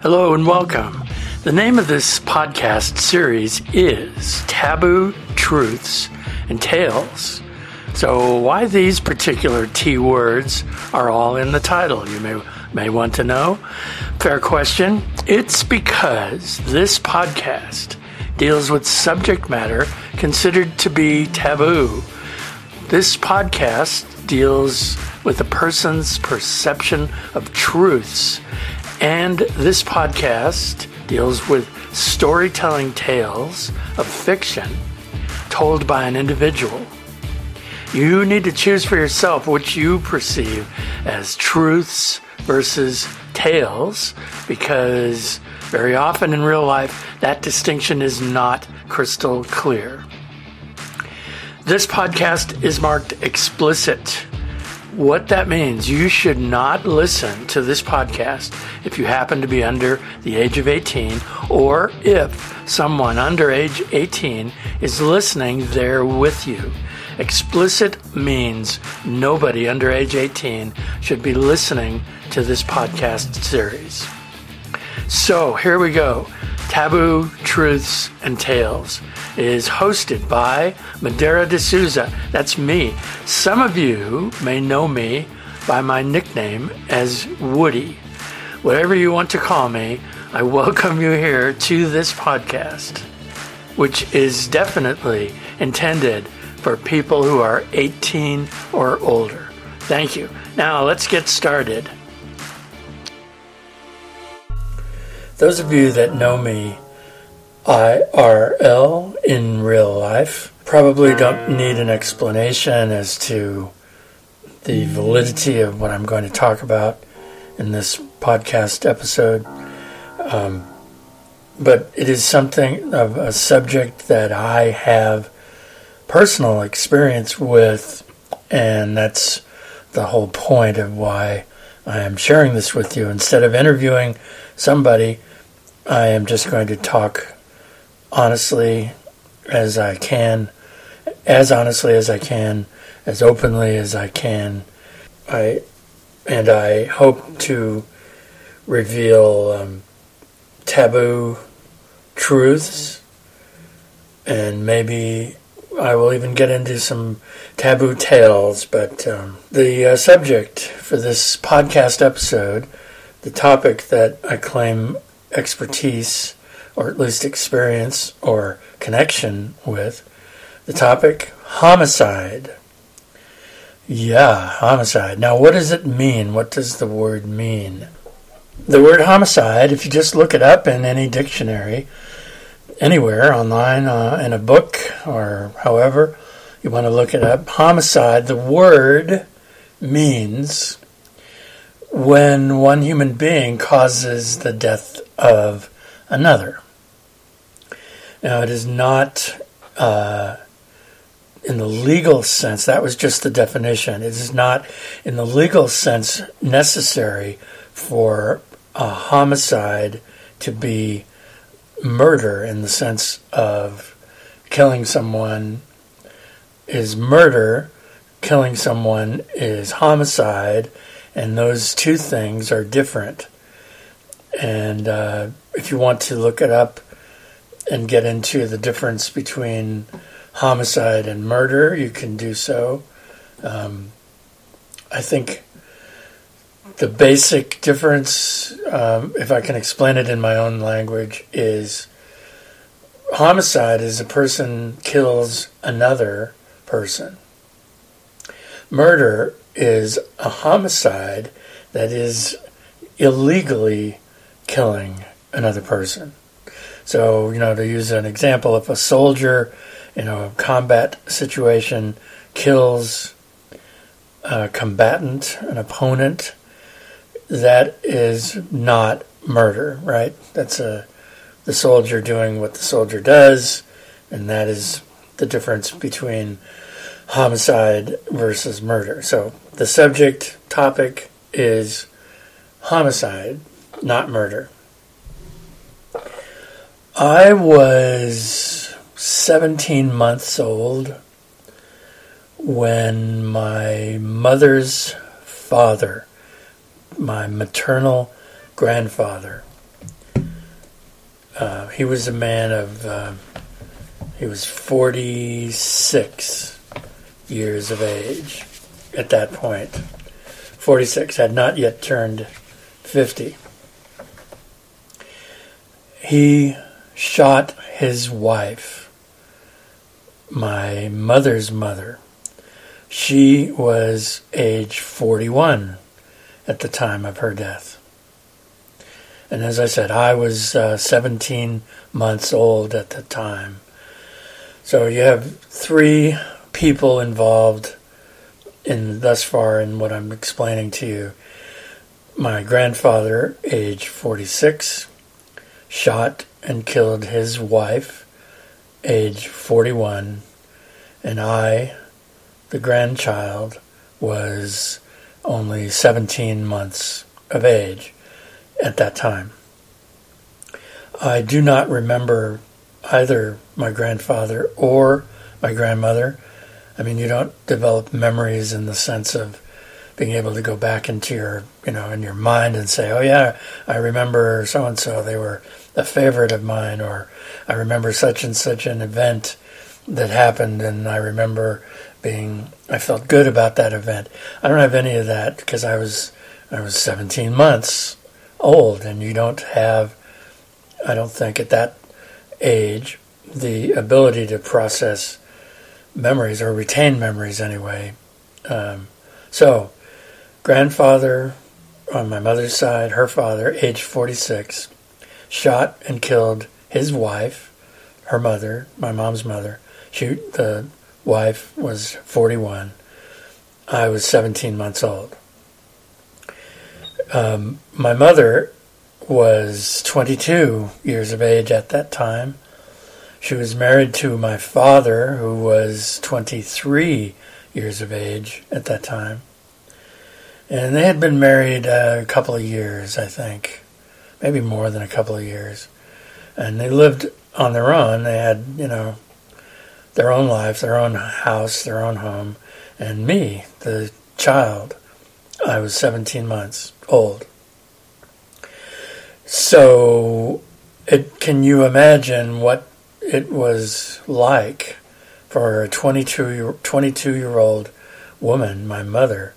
Hello and welcome. The name of this podcast series is Taboo Truths and Tales. So, why these particular T words are all in the title, you may, may want to know. Fair question. It's because this podcast deals with subject matter considered to be taboo. This podcast deals with a person's perception of truths, and this podcast deals with storytelling tales of fiction told by an individual. You need to choose for yourself which you perceive as truths versus tales because very often in real life that distinction is not crystal clear. This podcast is marked explicit. What that means, you should not listen to this podcast if you happen to be under the age of 18 or if someone under age 18 is listening there with you. Explicit means nobody under age 18 should be listening to this podcast series. So here we go. Taboo Truths and Tales is hosted by Madeira DeSouza. That's me. Some of you may know me by my nickname as Woody. Whatever you want to call me, I welcome you here to this podcast, which is definitely intended for people who are 18 or older. Thank you. Now let's get started. Those of you that know me IRL in real life probably don't need an explanation as to the validity of what I'm going to talk about in this podcast episode. Um, but it is something of a subject that I have personal experience with, and that's the whole point of why I am sharing this with you. Instead of interviewing somebody I am just going to talk honestly as I can, as honestly as I can, as openly as I can. I and I hope to reveal um, taboo truths, and maybe I will even get into some taboo tales. But um, the uh, subject for this podcast episode, the topic that I claim expertise or at least experience or connection with the topic homicide. Yeah, homicide. Now, what does it mean? What does the word mean? The word homicide, if you just look it up in any dictionary, anywhere online, uh, in a book, or however you want to look it up, homicide, the word means when one human being causes the death of another. Now, it is not uh, in the legal sense, that was just the definition. It is not in the legal sense necessary for a homicide to be murder in the sense of killing someone is murder, killing someone is homicide, and those two things are different. And uh, if you want to look it up and get into the difference between homicide and murder, you can do so. Um, I think the basic difference, um, if I can explain it in my own language, is homicide is a person kills another person. Murder is a homicide that is illegally killing another person. So, you know, to use an example, if a soldier in a combat situation kills a combatant, an opponent, that is not murder, right? That's a the soldier doing what the soldier does, and that is the difference between homicide versus murder. So the subject topic is homicide not murder. I was 17 months old when my mother's father, my maternal grandfather, uh, he was a man of, uh, he was 46 years of age at that point. 46, had not yet turned 50. He shot his wife, my mother's mother. She was age 41 at the time of her death. And as I said, I was uh, 17 months old at the time. So you have three people involved in thus far in what I'm explaining to you. My grandfather, age 46, shot and killed his wife, age 41, and I, the grandchild, was only 17 months of age at that time. I do not remember either my grandfather or my grandmother. I mean, you don't develop memories in the sense of being able to go back into your, you know, in your mind and say, "Oh yeah, I remember so and so. They were a favorite of mine," or "I remember such and such an event that happened, and I remember being, I felt good about that event." I don't have any of that because I was, I was 17 months old, and you don't have, I don't think, at that age, the ability to process memories or retain memories anyway. Um, so, grandfather on my mother's side, her father, age 46, shot and killed his wife, her mother, my mom's mother. She, the wife was 41. I was 17 months old. Um, my mother was 22 years of age at that time. She was married to my father, who was 23 years of age at that time. And they had been married a couple of years, I think, maybe more than a couple of years. And they lived on their own. They had, you know, their own life, their own house, their own home. And me, the child, I was 17 months old. So, it, can you imagine what it was like for a 22 year, 22 year old woman, my mother,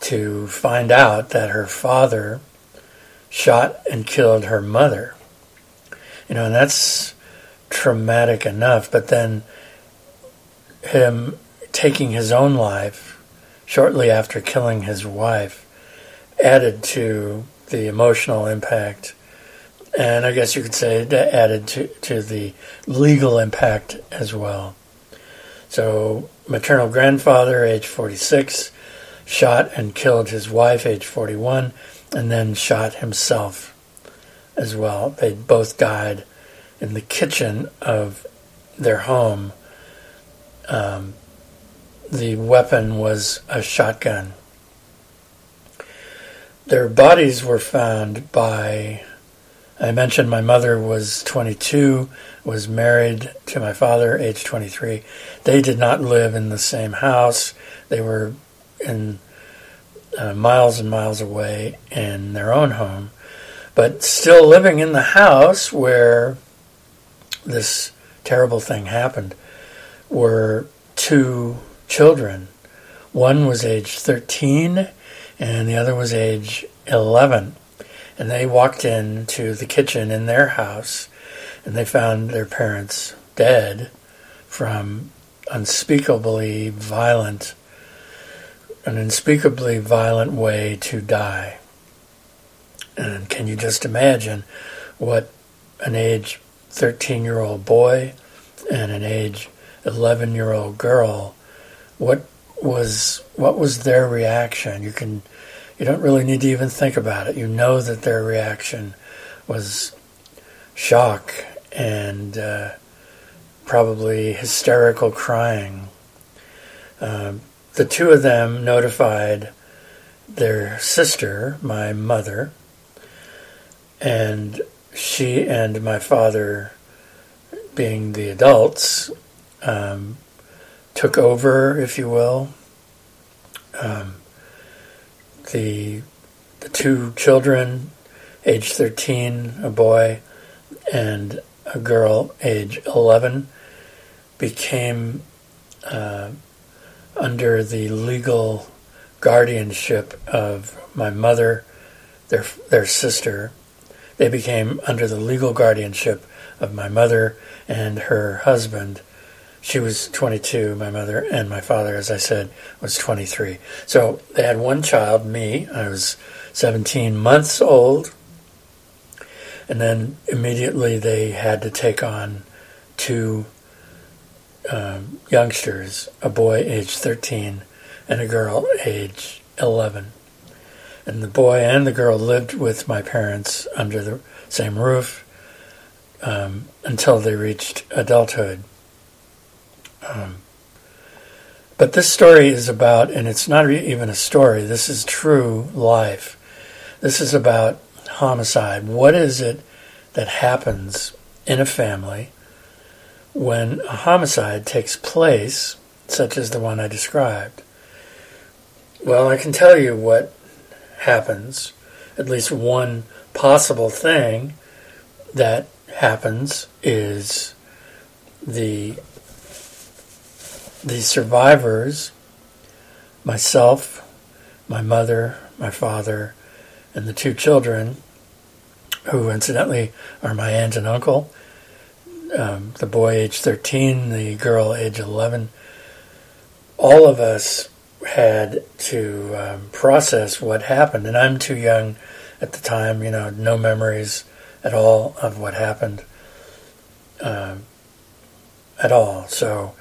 to find out that her father shot and killed her mother? You know, and that's traumatic enough, but then him taking his own life shortly after killing his wife added to the emotional impact, and I guess you could say that added to, to the legal impact as well. So, maternal grandfather, age 46, shot and killed his wife, age 41, and then shot himself as well. They both died in the kitchen of their home. Um, the weapon was a shotgun. Their bodies were found by, I mentioned my mother was 22, was married to my father, age 23. They did not live in the same house. They were in uh, miles and miles away in their own home, but still living in the house where this terrible thing happened were two children. One was age 13 and the other was age 11. And they walked into the kitchen in their house and they found their parents dead from unspeakably violent, an unspeakably violent way to die. And can you just imagine what an age 13 year old boy and an age 11 year old girl, what was what was their reaction? You can you don't really need to even think about it. You know that their reaction was shock and uh, probably hysterical crying. Uh, the two of them notified their sister, my mother, and she and my father, being the adults, um, took over, if you will. Um, the the two children, age 13, a boy, and a girl, age 11, became uh, under the legal guardianship of my mother, their their sister. They became under the legal guardianship of my mother and her husband. She was 22, my mother, and my father, as I said, was 23. So they had one child, me. I was 17 months old. And then immediately they had to take on two um, youngsters, a boy age 13 and a girl age 11. And the boy and the girl lived with my parents under the same roof um, until they reached adulthood. Um, but this story is about, and it's not even a story, this is true life. This is about homicide. What is it that happens in a family when a homicide takes place, such as the one I described? Well, I can tell you what happens, at least one possible thing that happens is the the survivors myself my mother my father and the two children who incidentally are my aunt and uncle um, the boy age 13 the girl age 11 all of us had to um, process what happened and i'm too young at the time you know no memories at all of what happened uh, at all. So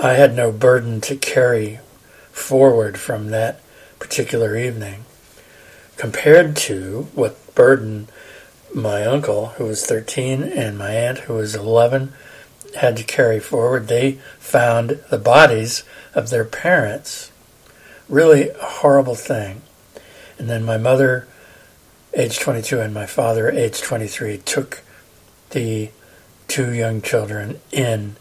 I had no burden to carry forward from that particular evening compared to what burden my uncle, who was 13, and my aunt, who was 11, had to carry forward. They found the bodies of their parents. Really a horrible thing. And then my mother age 22, and my father, age 23, took the two young children in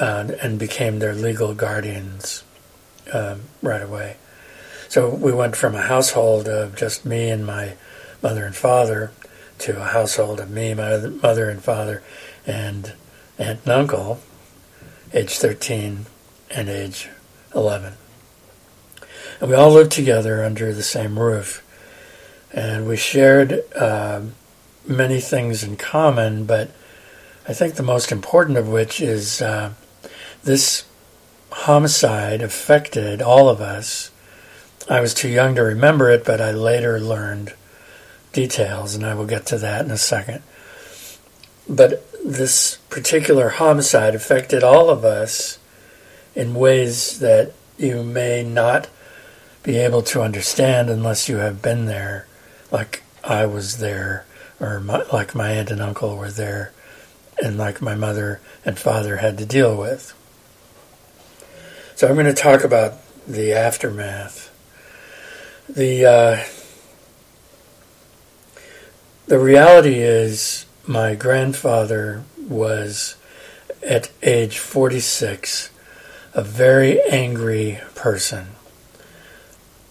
uh, and became their legal guardians um, right away. So we went from a household of just me and my mother and father to a household of me, my mother and father, and aunt and uncle, age 13 and age 11. And we all lived together under the same roof and we shared uh, many things in common, but I think the most important of which is uh, this homicide affected all of us. I was too young to remember it, but I later learned details, and I will get to that in a second. But this particular homicide affected all of us in ways that you may not be able to understand unless you have been there like I was there, or my, like my aunt and uncle were there, and like my mother and father had to deal with. So I'm going to talk about the aftermath. The uh, the reality is my grandfather was at age 46 a very angry person.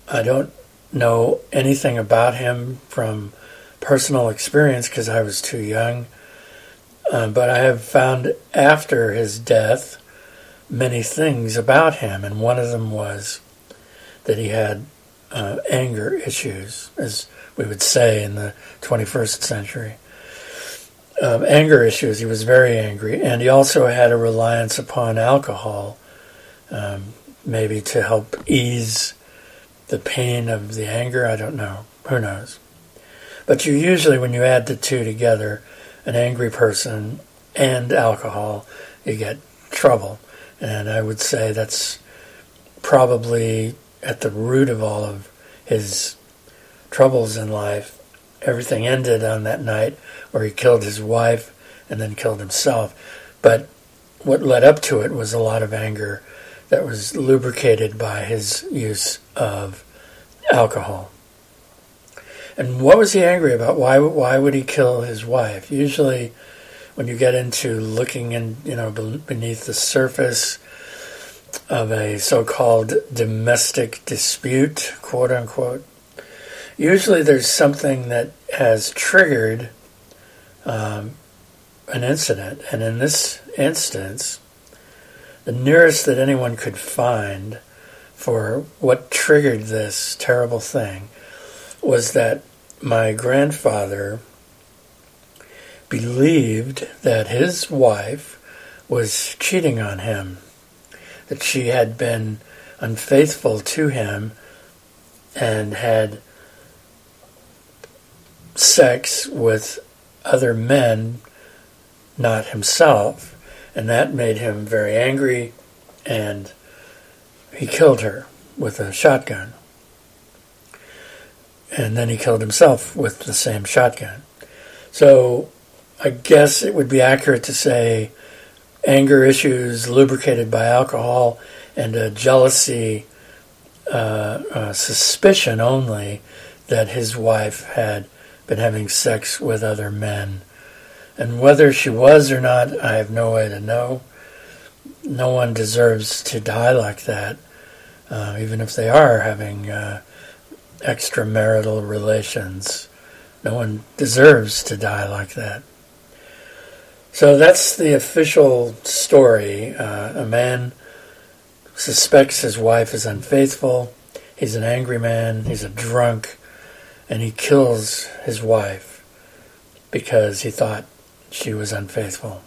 I don't know anything about him from personal experience because I was too young. Uh, but I have found after his death many things about him, and one of them was that he had uh, anger issues, as we would say in the 21st century. Um, anger issues, he was very angry, and he also had a reliance upon alcohol, um, maybe to help ease the pain of the anger. I don't know. Who knows? But you usually, when you add the two together, an angry person and alcohol, you get trouble. And I would say that's probably at the root of all of his troubles in life. Everything ended on that night where he killed his wife and then killed himself. But what led up to it was a lot of anger that was lubricated by his use of alcohol. And what was he angry about? Why why would he kill his wife? Usually, when you get into looking in, you know, beneath the surface of a so-called domestic dispute, quote unquote, usually there's something that has triggered um, an incident. And in this instance, the nearest that anyone could find for what triggered this terrible thing was that my grandfather believed that his wife was cheating on him, that she had been unfaithful to him and had sex with other men, not himself. And that made him very angry, and he killed her with a shotgun. And then he killed himself with the same shotgun. So I guess it would be accurate to say anger issues lubricated by alcohol and a jealousy uh, uh, suspicion only that his wife had been having sex with other men. And whether she was or not, I have no way to know. No one deserves to die like that, uh, even if they are having uh, extramarital relations. No one deserves to die like that. So that's the official story. Uh, a man suspects his wife is unfaithful. He's an angry man. He's a drunk. And he kills his wife because he thought she was unfaithful.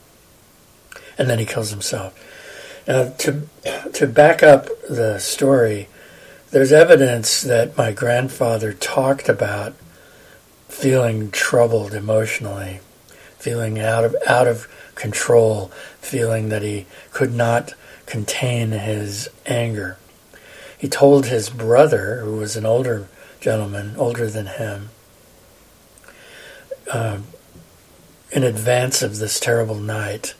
And then he kills himself. Now, to, to back up the story, there's evidence that my grandfather talked about feeling troubled emotionally feeling out of out of control, feeling that he could not contain his anger. He told his brother, who was an older gentleman, older than him, uh, in advance of this terrible night,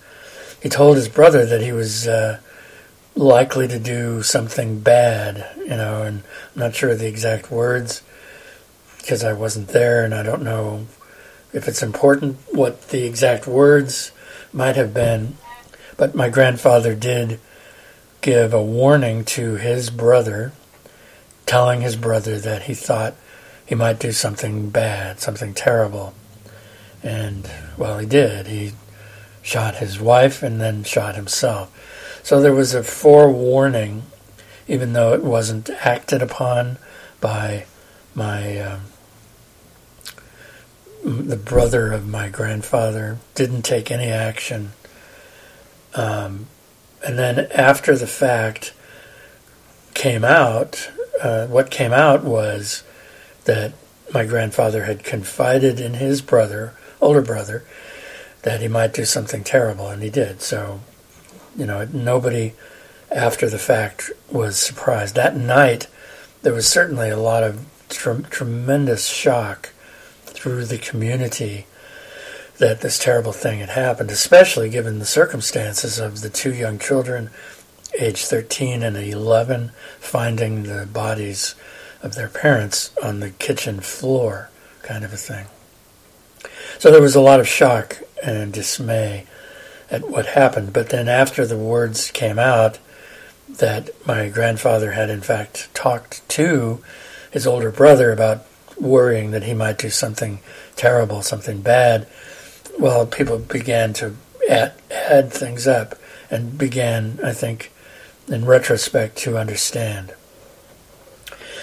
he told his brother that he was uh, likely to do something bad, you know, and I'm not sure of the exact words because I wasn't there and I don't know if it's important what the exact words might have been. But my grandfather did give a warning to his brother, telling his brother that he thought he might do something bad, something terrible. And, well, he did. He shot his wife and then shot himself. So there was a forewarning, even though it wasn't acted upon by my um, the brother of my grandfather didn't take any action. Um, and then after the fact came out, uh, what came out was that my grandfather had confided in his brother, older brother, that he might do something terrible, and he did. So, you know, nobody after the fact was surprised. That night, there was certainly a lot of tre- tremendous shock through the community that this terrible thing had happened, especially given the circumstances of the two young children, age 13 and 11, finding the bodies of their parents on the kitchen floor, kind of a thing. So there was a lot of shock and dismay at what happened. But then, after the words came out that my grandfather had in fact talked to his older brother about worrying that he might do something terrible, something bad, well, people began to add, add things up and began, I think, in retrospect, to understand.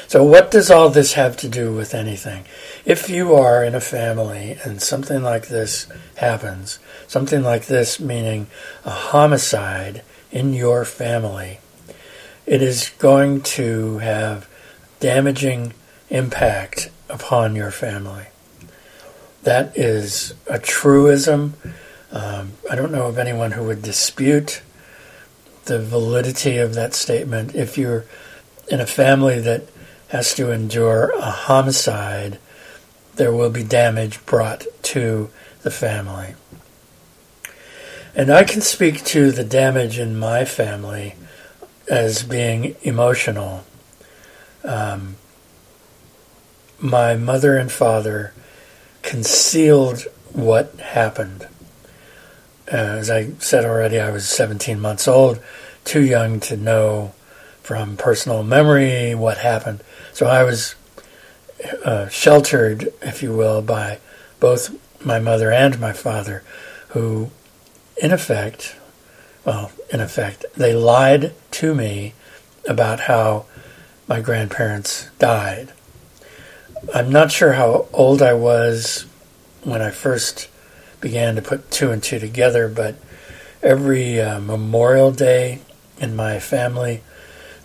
So, what does all this have to do with anything? If you are in a family and something like this happens, something like this meaning a homicide in your family, it is going to have damaging impact upon your family. That is a truism. Um, I don't know of anyone who would dispute the validity of that statement. If you're in a family that has to endure a homicide, there will be damage brought to the family. And I can speak to the damage in my family as being emotional. Um, my mother and father concealed what happened. Uh, as I said already, I was 17 months old, too young to know from personal memory what happened. So I was uh, sheltered, if you will, by both my mother and my father, who, in effect, well, in effect, they lied to me about how my grandparents died. I'm not sure how old I was when I first began to put two and two together, but every uh, Memorial Day in my family,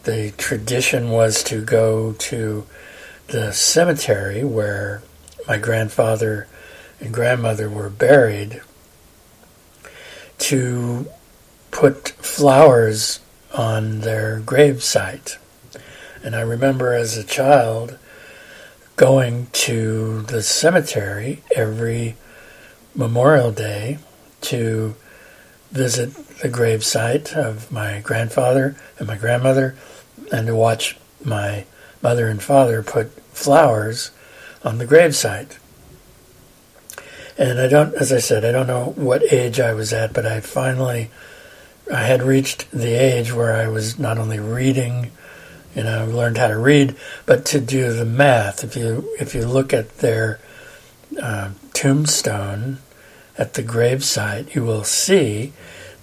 the tradition was to go to the cemetery where my grandfather and grandmother were buried to put flowers on their gravesite. And I remember as a child going to the cemetery every Memorial Day to visit the gravesite of my grandfather and my grandmother and to watch my mother and father put flowers on the gravesite. And I don't, as I said, I don't know what age I was at, but I finally, I had reached the age where I was not only reading, you know, learned how to read, but to do the math. If you if you look at their uh, tombstone at the gravesite, you will see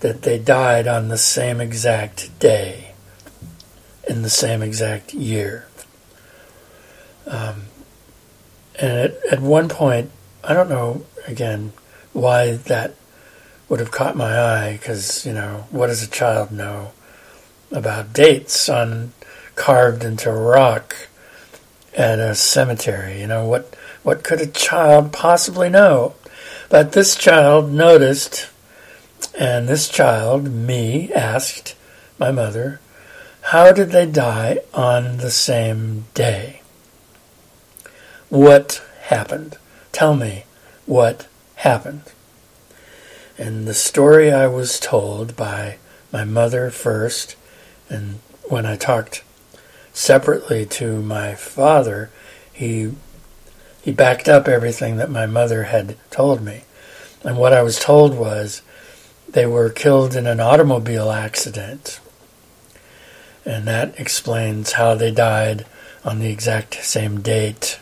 that they died on the same exact day, in the same exact year. Um, and at, at one point, I don't know, again, why that would have caught my eye, because, you know, what does a child know about dates on carved into rock at a cemetery? You know, what, what could a child possibly know? But this child noticed, and this child, me, asked my mother, how did they die on the same day? What happened? Tell me what happened. And the story I was told by my mother first, and when I talked separately to my father, he he backed up everything that my mother had told me. And what I was told was they were killed in an automobile accident. And that explains how they died on the exact same date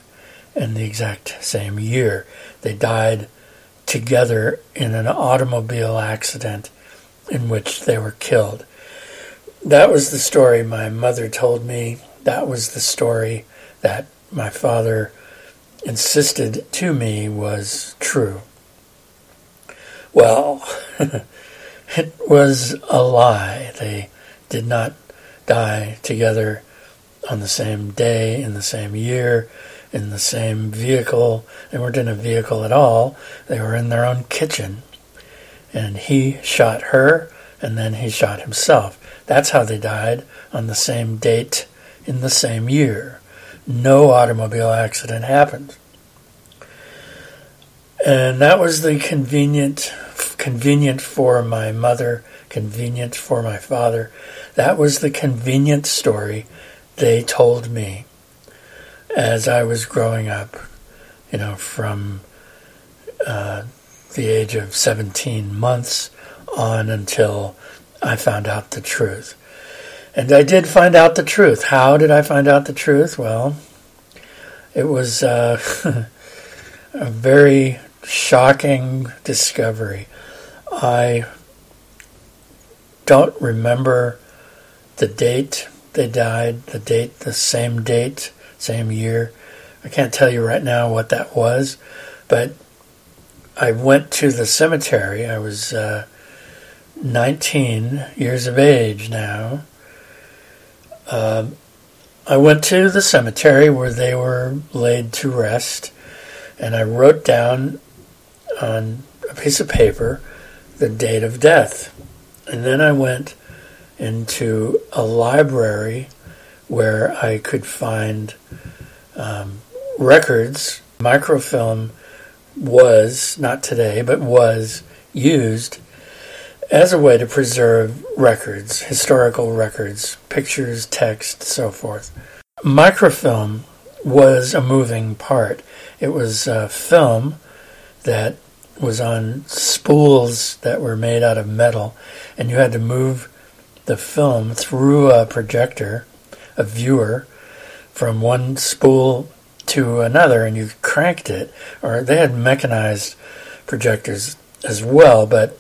in the exact same year. They died together in an automobile accident in which they were killed. That was the story my mother told me. That was the story that my father insisted to me was true. Well, it was a lie. They did not die together on the same day in the same year in the same vehicle. They weren't in a vehicle at all. They were in their own kitchen. And he shot her, and then he shot himself. That's how they died on the same date in the same year. No automobile accident happened. And that was the convenient, convenient for my mother, convenient for my father. That was the convenient story they told me as I was growing up, you know, from uh, the age of 17 months on until I found out the truth. And I did find out the truth. How did I find out the truth? Well, it was uh, a very shocking discovery. I don't remember the date they died, the date, the same date same year. I can't tell you right now what that was, but I went to the cemetery. I was uh, 19 years of age now. Uh, I went to the cemetery where they were laid to rest, and I wrote down on a piece of paper the date of death. And then I went into a library where I could find um, records. Microfilm was, not today, but was used as a way to preserve records, historical records, pictures, text, so forth. Microfilm was a moving part. It was a film that was on spools that were made out of metal, and you had to move the film through a projector a viewer from one spool to another and you cranked it, or they had mechanized projectors as well, but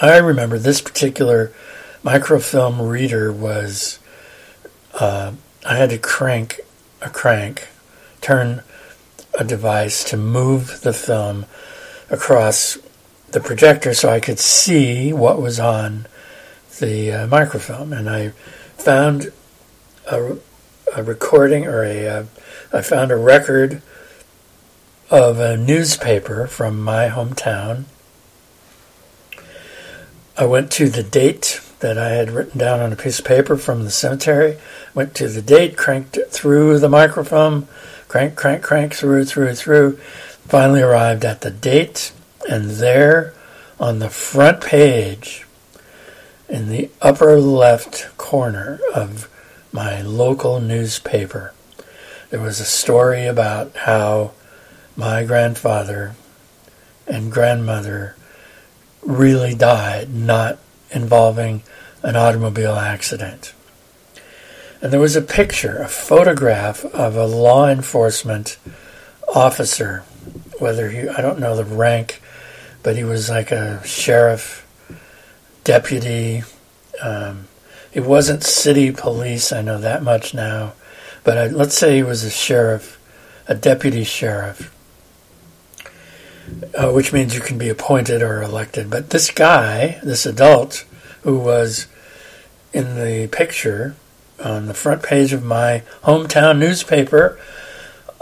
I remember this particular microfilm reader was uh, I had to crank a crank, turn a device to move the film across the projector so I could see what was on the uh, microfilm. And I found a, a recording or a uh, I found a record of a newspaper from my hometown. I went to the date that I had written down on a piece of paper from the cemetery, went to the date, cranked it through the microfilm, crank, crank, crank, through, through, through, finally arrived at the date, and there on the front page, in the upper left corner of my local newspaper, there was a story about how my grandfather and grandmother really died, not involving an automobile accident. And there was a picture, a photograph of a law enforcement officer, whether he, I don't know the rank, but he was like a sheriff, deputy. Um, he wasn't city police, I know that much now, but I, let's say he was a sheriff, a deputy sheriff, uh, which means you can be appointed or elected. But this guy, this adult, who was in the picture on the front page of my hometown newspaper,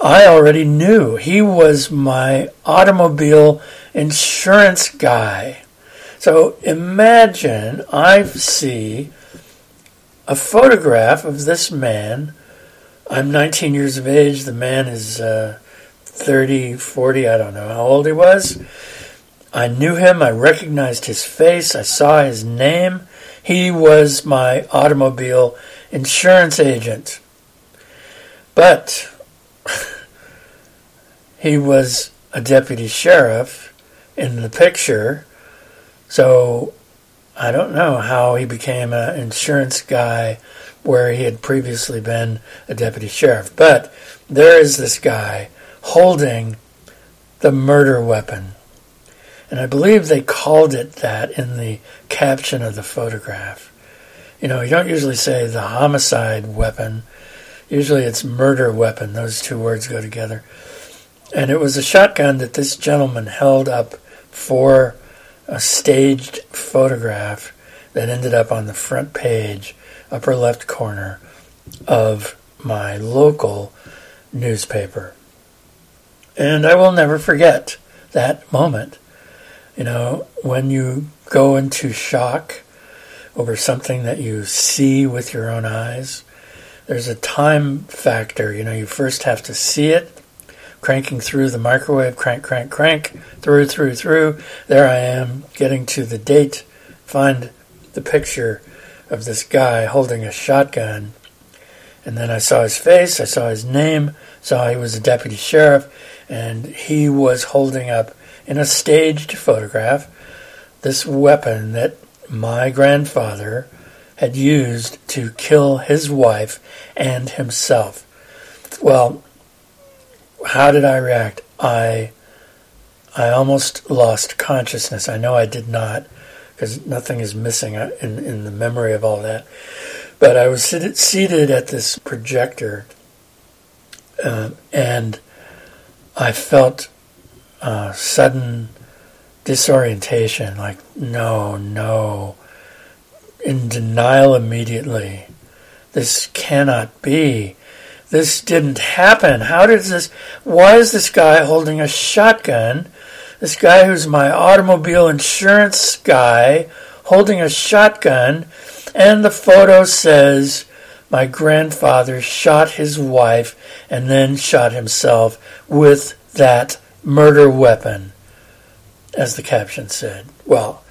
I already knew he was my automobile insurance guy. So imagine I see a photograph of this man. I'm 19 years of age. The man is uh, 30, 40, I don't know how old he was. I knew him. I recognized his face. I saw his name. He was my automobile insurance agent. But he was a deputy sheriff in the picture. So I don't know how he became an insurance guy where he had previously been a deputy sheriff. But there is this guy holding the murder weapon and I believe they called it that in the caption of the photograph. You know, you don't usually say the homicide weapon. Usually it's murder weapon. Those two words go together. And it was a shotgun that this gentleman held up for a staged photograph that ended up on the front page, upper left corner of my local newspaper. And I will never forget that moment. You know, when you go into shock over something that you see with your own eyes, there's a time factor. You know, you first have to see it, cranking through the microwave, crank, crank, crank, through, through, through. There I am, getting to the date, find the picture of this guy holding a shotgun. And then I saw his face, I saw his name, saw he was a deputy sheriff, and he was holding up in a staged photograph this weapon that my grandfather had used to kill his wife and himself. Well, how did I react? I I almost lost consciousness. I know I did not because nothing is missing in, in the memory of all that. But I was seated, seated at this projector uh, and I felt uh, sudden disorientation, like, no, no, in denial immediately. This cannot be. This didn't happen. How did this? Why is this guy holding a shotgun? This guy who's my automobile insurance guy holding a shotgun, and the photo says my grandfather shot his wife and then shot himself with that murder weapon, as the caption said. Well,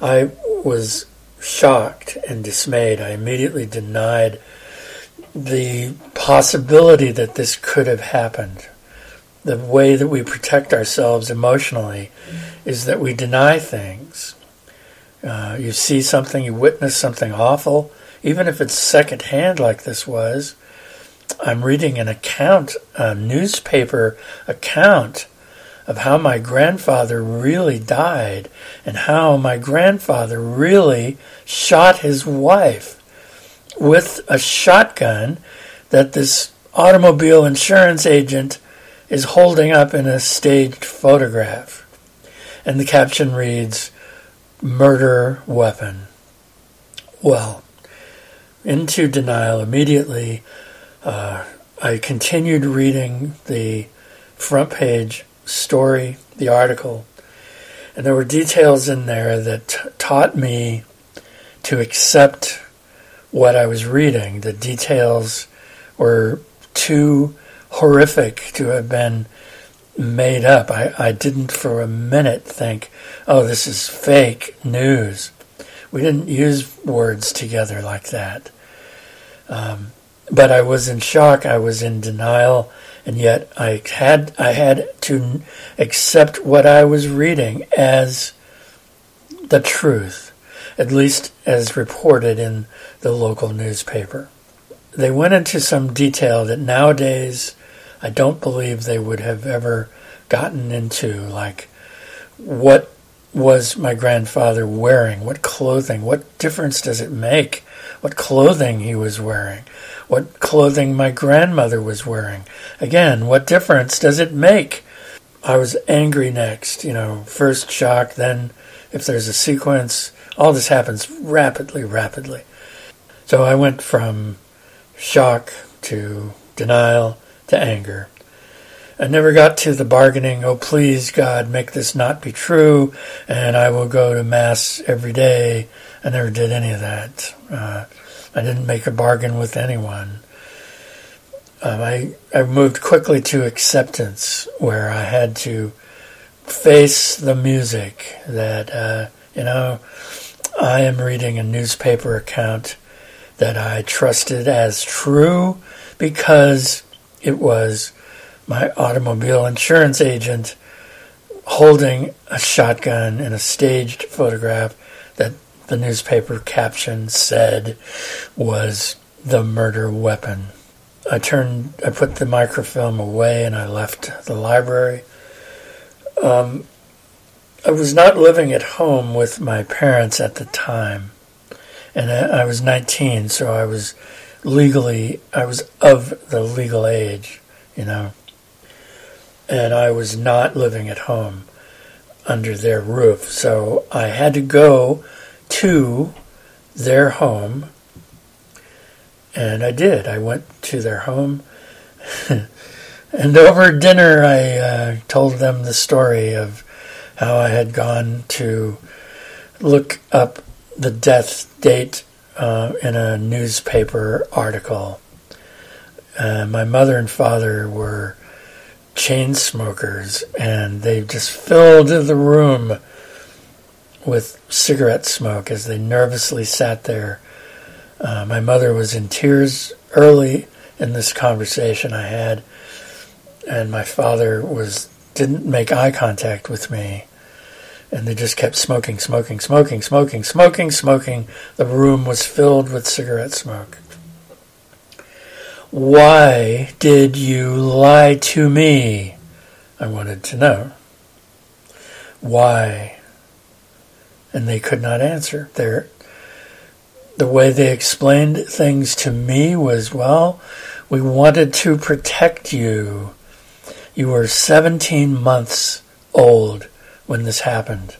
I was shocked and dismayed. I immediately denied the possibility that this could have happened. The way that we protect ourselves emotionally is that we deny things. Uh, you see something, you witness something awful, even if it's secondhand like this was. I'm reading an account, a newspaper account of how my grandfather really died and how my grandfather really shot his wife with a shotgun that this automobile insurance agent is holding up in a staged photograph. And the caption reads, Murder Weapon. Well, into denial immediately. Uh, I continued reading the front page story, the article, and there were details in there that t- taught me to accept what I was reading. The details were too horrific to have been made up. I, I didn't for a minute think, oh, this is fake news. We didn't use words together like that. Um, but I was in shock. I was in denial, and yet I had I had to accept what I was reading as the truth, at least as reported in the local newspaper. They went into some detail that nowadays I don't believe they would have ever gotten into, like what was my grandfather wearing? What clothing? What difference does it make? What clothing he was wearing? What clothing my grandmother was wearing? Again, what difference does it make? I was angry next, you know, first shock, then if there's a sequence, all this happens rapidly, rapidly. So I went from shock to denial to anger. I never got to the bargaining, oh, please, God, make this not be true, and I will go to Mass every day. I never did any of that. Uh, I didn't make a bargain with anyone. Um, I, I moved quickly to acceptance, where I had to face the music that, uh, you know, I am reading a newspaper account that I trusted as true because it was my automobile insurance agent holding a shotgun in a staged photograph that the newspaper caption said was the murder weapon. I turned, I put the microfilm away and I left the library. Um, I was not living at home with my parents at the time and I, I was 19, so I was legally, I was of the legal age, you know, and I was not living at home under their roof, so I had to go to their home, and I did. I went to their home. and over dinner, I uh, told them the story of how I had gone to look up the death date uh, in a newspaper article. Uh, my mother and father were chain smokers, and they just filled the room with cigarette smoke as they nervously sat there. Uh, my mother was in tears early in this conversation I had, and my father was didn't make eye contact with me and they just kept smoking, smoking, smoking, smoking, smoking, smoking. The room was filled with cigarette smoke. Why did you lie to me? I wanted to know. Why? And they could not answer. Their, the way they explained things to me was, well, we wanted to protect you. You were 17 months old when this happened.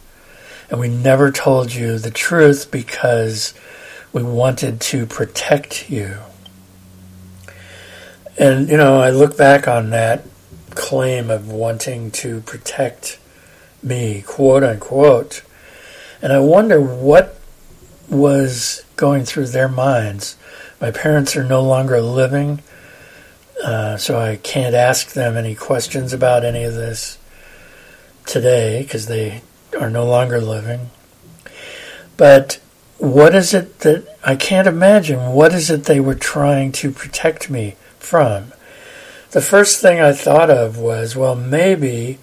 And we never told you the truth because we wanted to protect you. And, you know, I look back on that claim of wanting to protect me, quote unquote, and I wonder what was going through their minds. My parents are no longer living, uh, so I can't ask them any questions about any of this today because they are no longer living. But what is it that I can't imagine? What is it they were trying to protect me from? The first thing I thought of was, well, maybe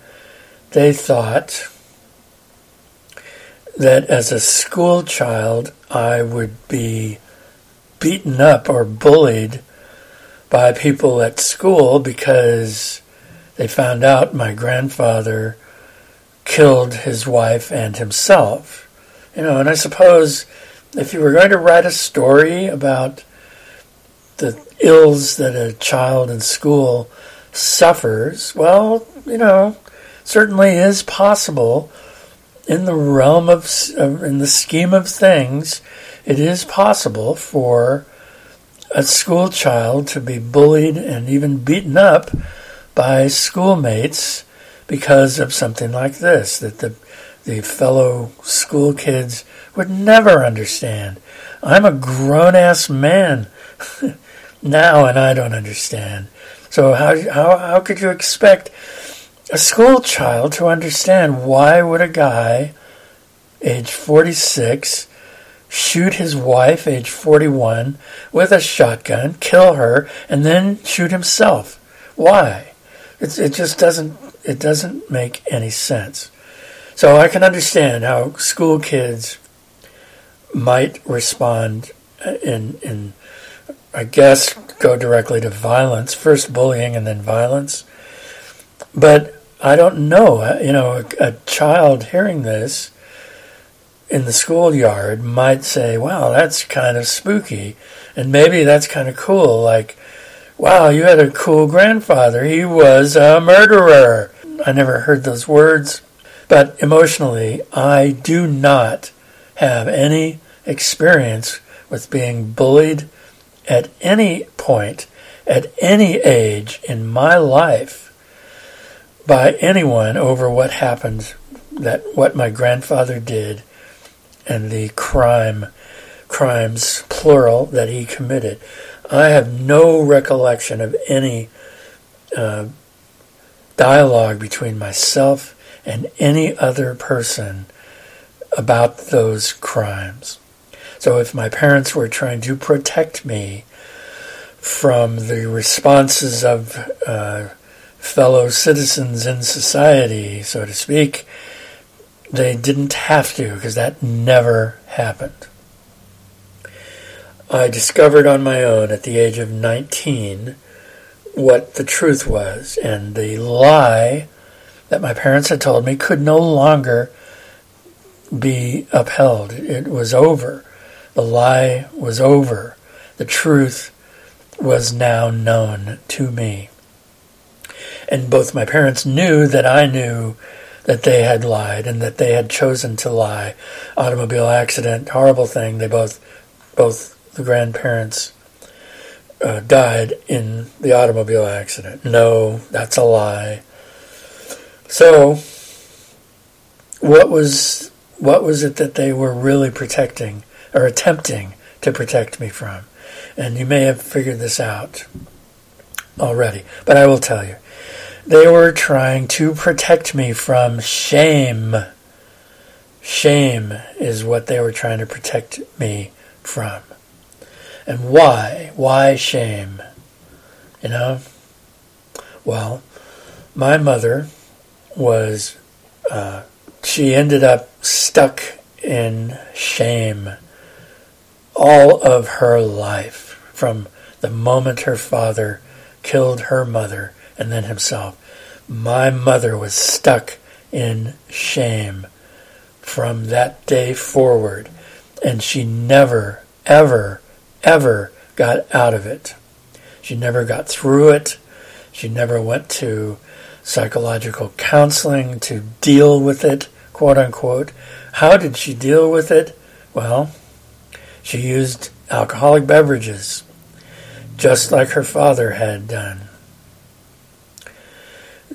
they thought that as a school child I would be beaten up or bullied by people at school because they found out my grandfather killed his wife and himself. You know, and I suppose if you were going to write a story about the ills that a child in school suffers, well, you know, certainly is possible in the realm of, in the scheme of things, it is possible for a school child to be bullied and even beaten up by schoolmates because of something like this that the the fellow school kids would never understand. I'm a grown ass man now and I don't understand. So how how how could you expect a school child to understand why would a guy age 46 shoot his wife age 41 with a shotgun, kill her and then shoot himself? Why? It's, it just doesn't it doesn't make any sense. So I can understand how school kids might respond in in I guess go directly to violence, first bullying and then violence. But I don't know, uh, you know, a, a child hearing this in the schoolyard might say, "Wow, that's kind of spooky." And maybe that's kind of cool like Wow, you had a cool grandfather. He was a murderer. I never heard those words. But emotionally, I do not have any experience with being bullied at any point, at any age in my life by anyone over what happened, that what my grandfather did and the crime, crimes, plural, that he committed. I have no recollection of any uh, dialogue between myself and any other person about those crimes. So if my parents were trying to protect me from the responses of uh, fellow citizens in society, so to speak, they didn't have to because that never happened. I discovered on my own at the age of 19 what the truth was, and the lie that my parents had told me could no longer be upheld. It was over. The lie was over. The truth was now known to me. And both my parents knew that I knew that they had lied and that they had chosen to lie. Automobile accident, horrible thing. They both both the grandparents uh, died in the automobile accident. No, that's a lie. So, what was what was it that they were really protecting or attempting to protect me from? And you may have figured this out already, but I will tell you. They were trying to protect me from shame. Shame is what they were trying to protect me from. And why? Why shame? You know? Well, my mother was, uh, she ended up stuck in shame all of her life from the moment her father killed her mother and then himself. My mother was stuck in shame from that day forward, and she never, ever ever got out of it. She never got through it. She never went to psychological counseling to deal with it, quote unquote. How did she deal with it? Well, she used alcoholic beverages, just like her father had done.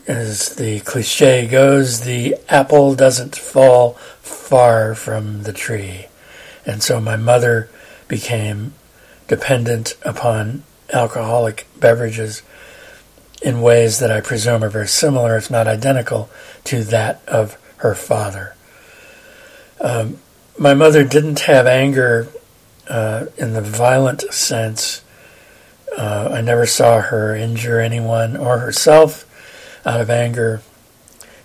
As the cliche goes, the apple doesn't fall far from the tree. And so my mother became dependent upon alcoholic beverages in ways that I presume are very similar, if not identical, to that of her father. Um, my mother didn't have anger uh, in the violent sense. Uh, I never saw her injure anyone or herself out of anger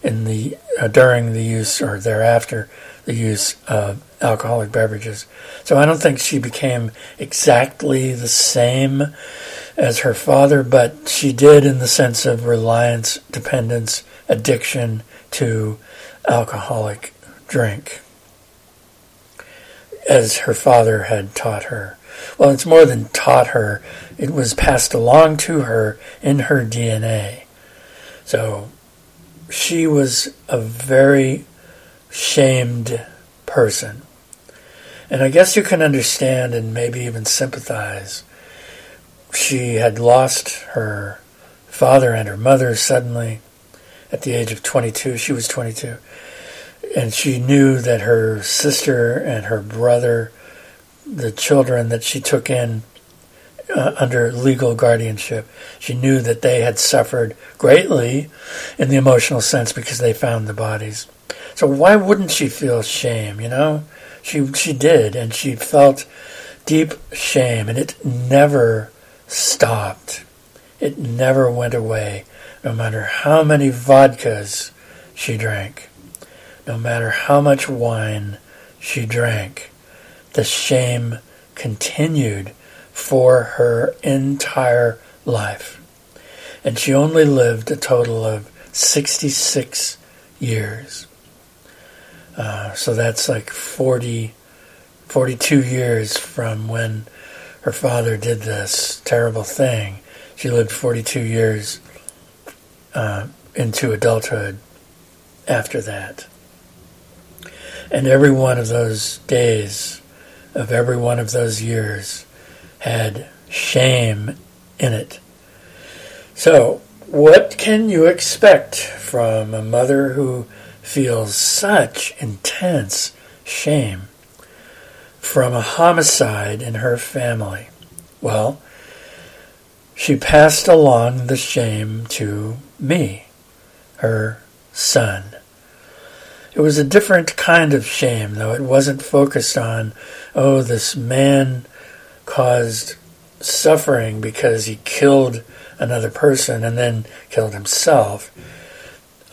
in the uh, during the use or thereafter the use of alcoholic beverages. So I don't think she became exactly the same as her father, but she did in the sense of reliance, dependence, addiction to alcoholic drink, as her father had taught her. Well, it's more than taught her, it was passed along to her in her DNA. So she was a very shamed person. And I guess you can understand and maybe even sympathize. She had lost her father and her mother suddenly at the age of 22. She was 22. And she knew that her sister and her brother, the children that she took in uh, under legal guardianship, she knew that they had suffered greatly in the emotional sense because they found the bodies. So why wouldn't she feel shame, you know? She she did and she felt deep shame and it never stopped. It never went away no matter how many vodkas she drank. No matter how much wine she drank. The shame continued for her entire life. And she only lived a total of 66 years. Uh, so that's like 40, 42 years from when her father did this terrible thing. She lived 42 years uh, into adulthood after that. And every one of those days, of every one of those years, had shame in it. So, what can you expect from a mother who feels such intense shame from a homicide in her family? Well, she passed along the shame to me, her son. It was a different kind of shame, though. It wasn't focused on, oh, this man caused suffering because he killed another person and then killed himself.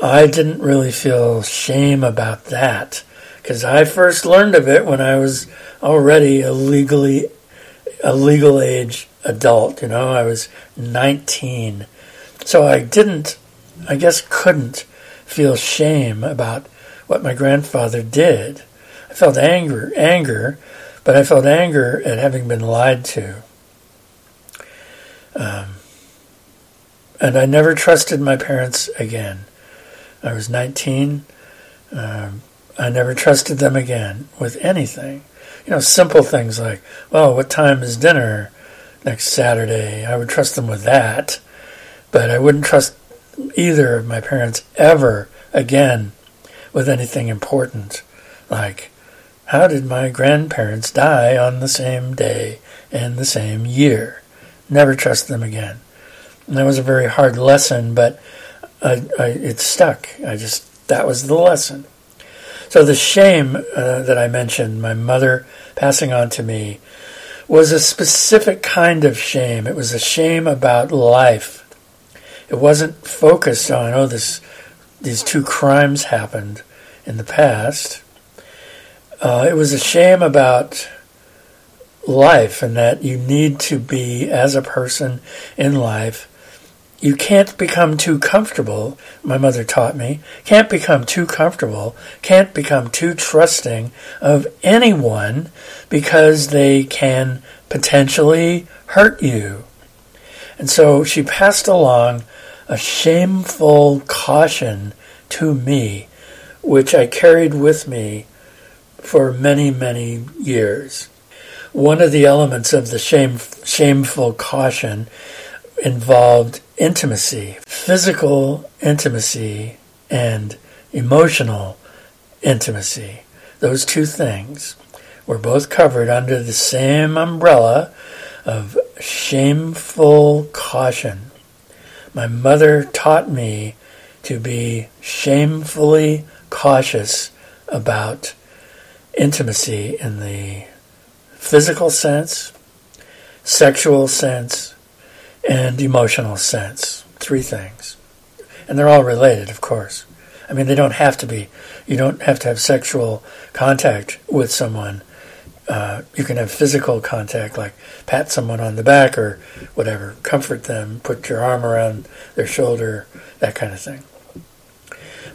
I didn't really feel shame about that because I first learned of it when I was already a legally a legal age adult. You know, I was 19, so I didn't, I guess, couldn't feel shame about what my grandfather did. I felt anger, anger but I felt anger at having been lied to. Um, and I never trusted my parents again. I was 19. Um, I never trusted them again with anything. You know, simple things like, well, what time is dinner next Saturday? I would trust them with that. But I wouldn't trust either of my parents ever again with anything important like how did my grandparents die on the same day and the same year? Never trust them again. And that was a very hard lesson, but I, I, it stuck. I just, that was the lesson. So the shame uh, that I mentioned, my mother passing on to me, was a specific kind of shame. It was a shame about life. It wasn't focused on, oh, this, these two crimes happened in the past. Uh, it was a shame about life and that you need to be, as a person in life, you can't become too comfortable, my mother taught me, can't become too comfortable, can't become too trusting of anyone because they can potentially hurt you. And so she passed along a shameful caution to me, which I carried with me for many, many years. One of the elements of the shame, shameful caution involved intimacy, physical intimacy, and emotional intimacy. Those two things were both covered under the same umbrella of shameful caution. My mother taught me to be shamefully cautious about intimacy in the physical sense, sexual sense, and emotional sense. Three things. And they're all related, of course. I mean, they don't have to be. You don't have to have sexual contact with someone uh, you can have physical contact, like pat someone on the back or whatever, comfort them, put your arm around their shoulder, that kind of thing.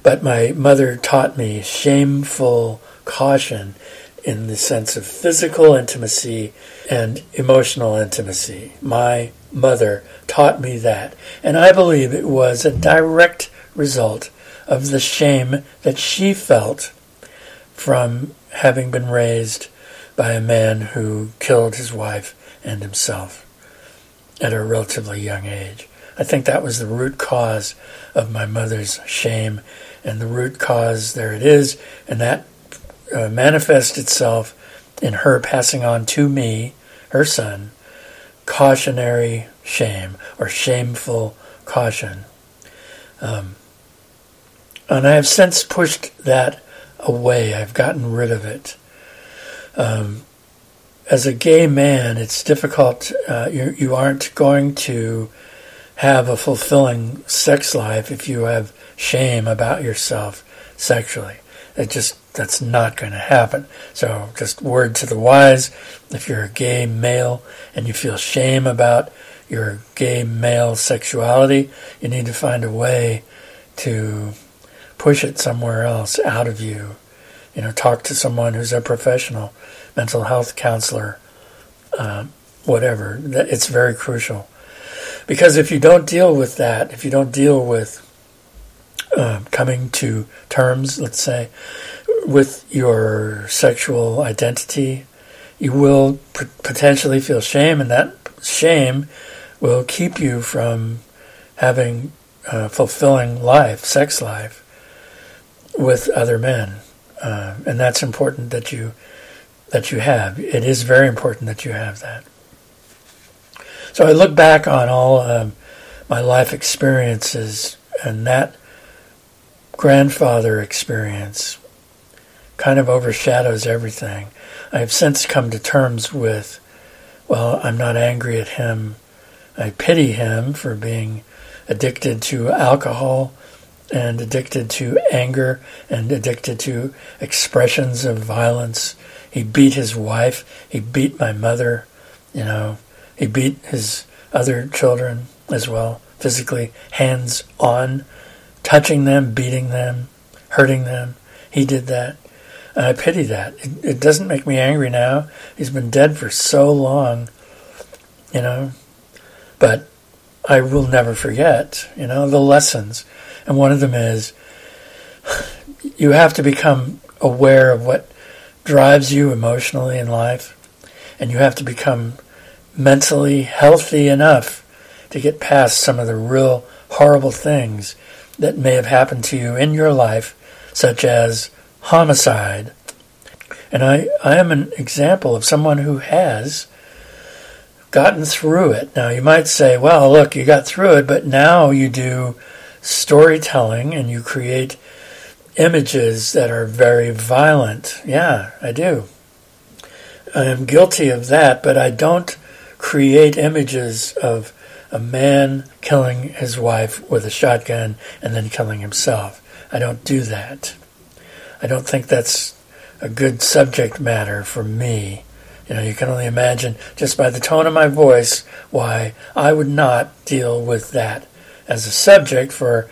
But my mother taught me shameful caution in the sense of physical intimacy and emotional intimacy. My mother taught me that. And I believe it was a direct result of the shame that she felt from having been raised by a man who killed his wife and himself at a relatively young age. I think that was the root cause of my mother's shame, and the root cause, there it is, and that uh, manifests itself in her passing on to me, her son, cautionary shame or shameful caution. Um, and I have since pushed that away. I've gotten rid of it. Um, as a gay man, it's difficult. Uh, you, you aren't going to have a fulfilling sex life if you have shame about yourself sexually. It just that's not going to happen. So, just word to the wise: if you're a gay male and you feel shame about your gay male sexuality, you need to find a way to push it somewhere else out of you. You know, talk to someone who's a professional, mental health counselor, um, whatever. It's very crucial. Because if you don't deal with that, if you don't deal with uh, coming to terms, let's say, with your sexual identity, you will p- potentially feel shame, and that shame will keep you from having a fulfilling life, sex life, with other men, uh, and that's important that you that you have. It is very important that you have that. So I look back on all um, my life experiences, and that grandfather experience kind of overshadows everything. I have since come to terms with, well, I'm not angry at him. I pity him for being addicted to alcohol and addicted to anger and addicted to expressions of violence. He beat his wife. He beat my mother. You know, he beat his other children as well, physically, hands on, touching them, beating them, hurting them. He did that. And I pity that. It, it doesn't make me angry now. He's been dead for so long, you know. But I will never forget, you know, the lessons and one of them is you have to become aware of what drives you emotionally in life, and you have to become mentally healthy enough to get past some of the real horrible things that may have happened to you in your life, such as homicide. And I, I am an example of someone who has gotten through it. Now, you might say, well, look, you got through it, but now you do storytelling and you create images that are very violent. Yeah, I do. I am guilty of that, but I don't create images of a man killing his wife with a shotgun and then killing himself. I don't do that. I don't think that's a good subject matter for me. You know, you can only imagine just by the tone of my voice why I would not deal with that as a subject for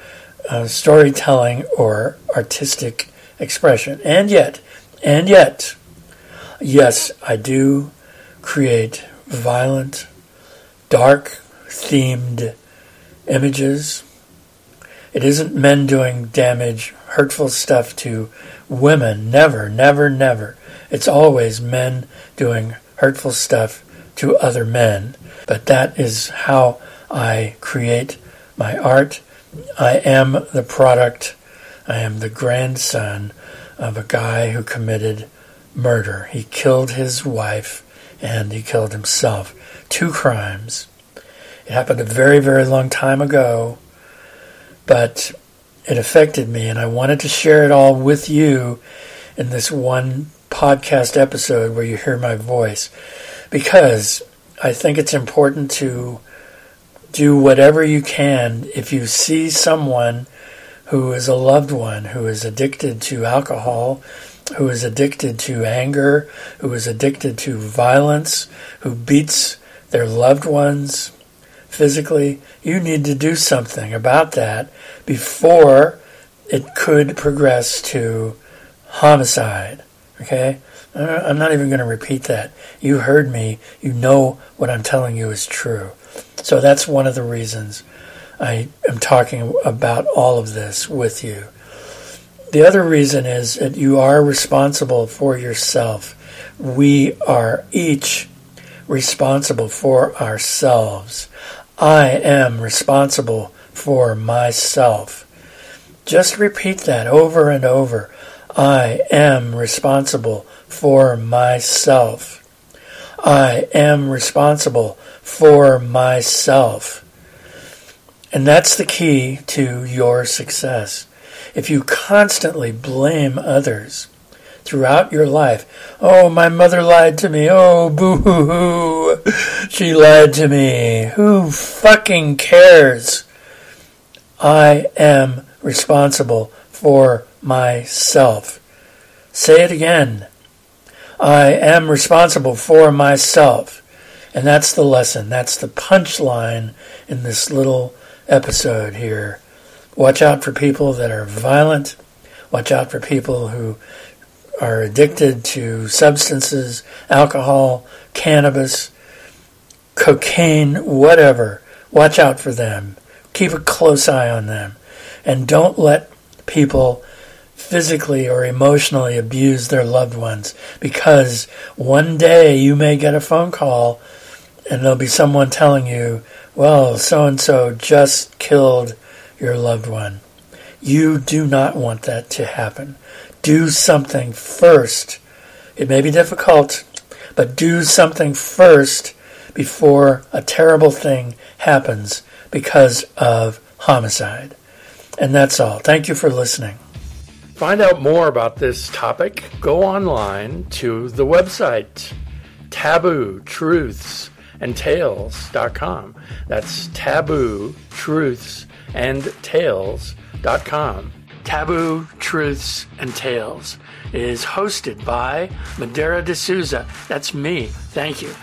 uh, storytelling or artistic expression. And yet, and yet, yes, I do create violent, dark themed images. It isn't men doing damage, hurtful stuff to women. Never, never, never. It's always men doing hurtful stuff to other men. But that is how I create my art. I am the product, I am the grandson of a guy who committed murder. He killed his wife and he killed himself. Two crimes. It happened a very, very long time ago, but it affected me, and I wanted to share it all with you in this one podcast episode where you hear my voice because I think it's important to do whatever you can if you see someone who is a loved one who is addicted to alcohol, who is addicted to anger, who is addicted to violence, who beats their loved ones physically, you need to do something about that before it could progress to homicide. Okay? Uh, I'm not even going to repeat that. You heard me. You know what I'm telling you is true. So that's one of the reasons I am talking about all of this with you. The other reason is that you are responsible for yourself. We are each responsible for ourselves. I am responsible for myself. Just repeat that over and over. I am responsible for myself. I am responsible for myself. And that's the key to your success. If you constantly blame others throughout your life, oh, my mother lied to me, oh, boo hoo, hoo, she lied to me, who fucking cares? I am responsible for myself. Say it again. I am responsible for myself. And that's the lesson. That's the punchline in this little episode here. Watch out for people that are violent. Watch out for people who are addicted to substances, alcohol, cannabis, cocaine, whatever. Watch out for them. Keep a close eye on them. And don't let people physically or emotionally abuse their loved ones because one day you may get a phone call and there'll be someone telling you, well, so and so just killed your loved one. You do not want that to happen. Do something first. It may be difficult, but do something first before a terrible thing happens because of homicide. And that's all. Thank you for listening. Find out more about this topic. Go online to the website taboo truths and tales.com. That's taboo truths and tales.com. Taboo Truths and Tales is hosted by Madeira DeSouza. That's me. Thank you.